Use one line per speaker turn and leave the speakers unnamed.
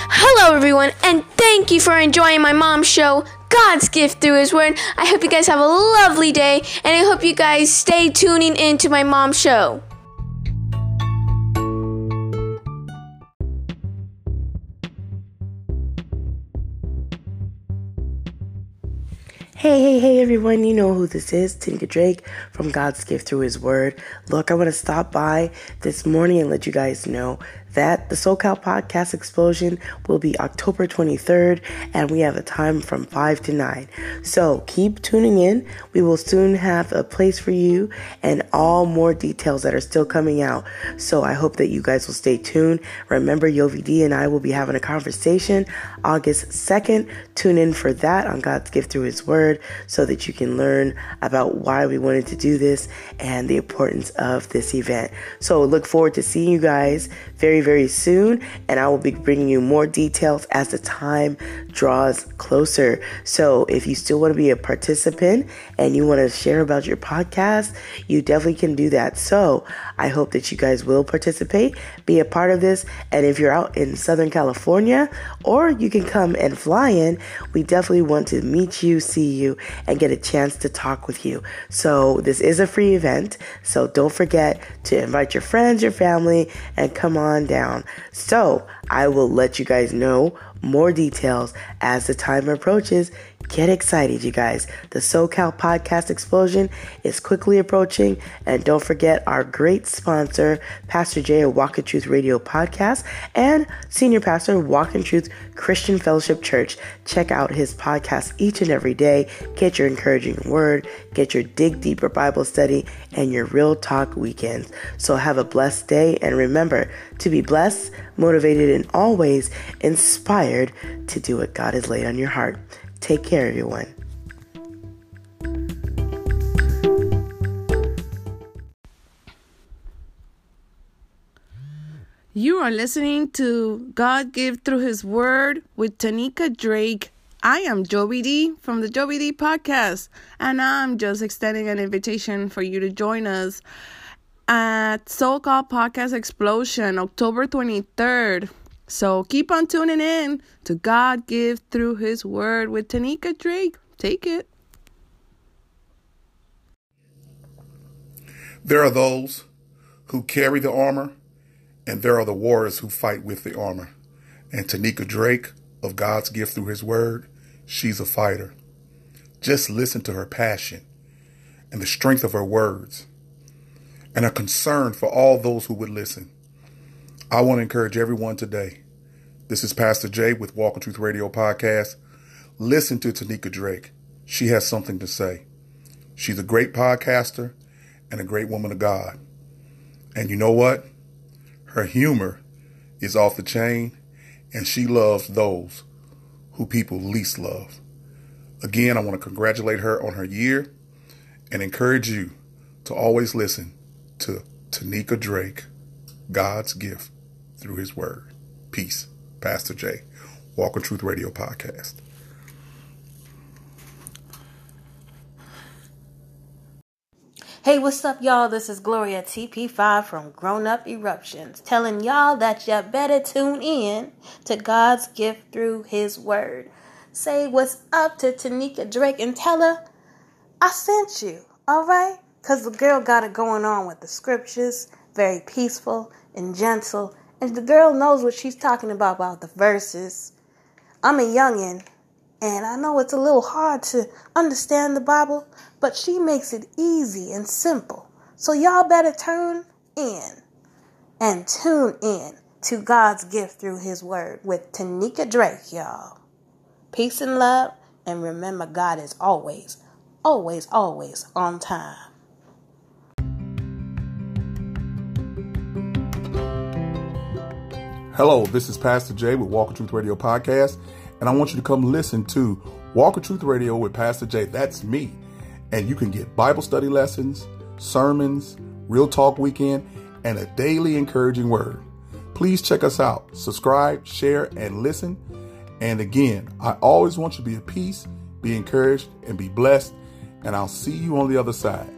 Hello, everyone, and thank you for enjoying my mom's show, God's Gift Through His Word. I hope you guys have a lovely day, and I hope you guys stay tuning in to my mom's show.
Hey, hey, hey, everyone. You know who this is. Tanika Drake from God's Gift Through His Word. Look, I want to stop by this morning and let you guys know that the SoCal Podcast Explosion will be October 23rd, and we have a time from 5 to 9. So keep tuning in. We will soon have a place for you and all more details that are still coming out. So I hope that you guys will stay tuned. Remember, Joby D and I will be having a conversation August 2nd. Tune in for that on God's Gift Through His Word so that you can learn about why we wanted to do this and the importance of this event. So look forward to seeing you guys very very, very soon, and I will be bringing you more details as the time draws closer. So, if you still want to be a participant and you want to share about your podcast, you definitely can do that. So, I hope that you guys will participate, be a part of this, and if you're out in Southern California or you can come and fly in, we definitely want to meet you, see you, and get a chance to talk with you. So, this is a free event, so don't forget to invite your friends, your family, and come on down. So I will let you guys know more details as the time approaches. Get excited, you guys. The SoCal Podcast Explosion is quickly approaching. And don't forget our great sponsor, Pastor Jay of Walk in Truth Radio Podcast and Senior Pastor Walk in Truth Christian Fellowship Church. Check out his podcast each and every day. Get your encouraging word, get your dig deeper Bible study, and your real talk weekends. So have a blessed day. And remember to be blessed, motivated, and always inspired to do what God has laid on your heart. Take care, everyone.
You are listening to God Give Through His Word with Tanika Drake. I am Joby D from the Joby D podcast, and I'm just extending an invitation for you to join us at SoCal Podcast Explosion October 23rd. So keep on tuning in to God Give Through His Word with Tanika Drake. Take it.
There are those who carry the armor, and there are the warriors who fight with the armor. And Tanika Drake of God's Gift Through His Word, she's a fighter. Just listen to her passion and the strength of her words and a concern for all those who would listen. I want to encourage everyone today. This is Pastor Jay with Walk in Truth Radio Podcast. Listen to Tanika Drake. She has something to say. She's a great podcaster and a great woman of God. And you know what? Her humor is off the chain, and she loves those who people least love. Again, I want to congratulate her on her year and encourage you to always listen to Tanika Drake, God's gift through his word. Peace. Pastor J. Walk in Truth Radio Podcast.
Hey, what's up, y'all? This is Gloria TP5 from Grown Up Eruptions, telling y'all that you better tune in to God's gift through His Word. Say what's up to Tanika Drake and tell her I sent you, all right? Because the girl got it going on with the scriptures, very peaceful and gentle and the girl knows what she's talking about about the verses. I'm a youngin', and I know it's a little hard to understand the Bible, but she makes it easy and simple. So y'all better turn in and tune in to God's gift through His Word with Tanika Drake, y'all. Peace and love, and remember, God is always, always, always on time.
Hello, this is Pastor Jay with Walk in Truth Radio Podcast, and I want you to come listen to Walk in Truth Radio with Pastor Jay. That's me. And you can get Bible study lessons, sermons, real talk weekend, and a daily encouraging word. Please check us out. Subscribe, share, and listen. And again, I always want you to be at peace, be encouraged, and be blessed. And I'll see you on the other side.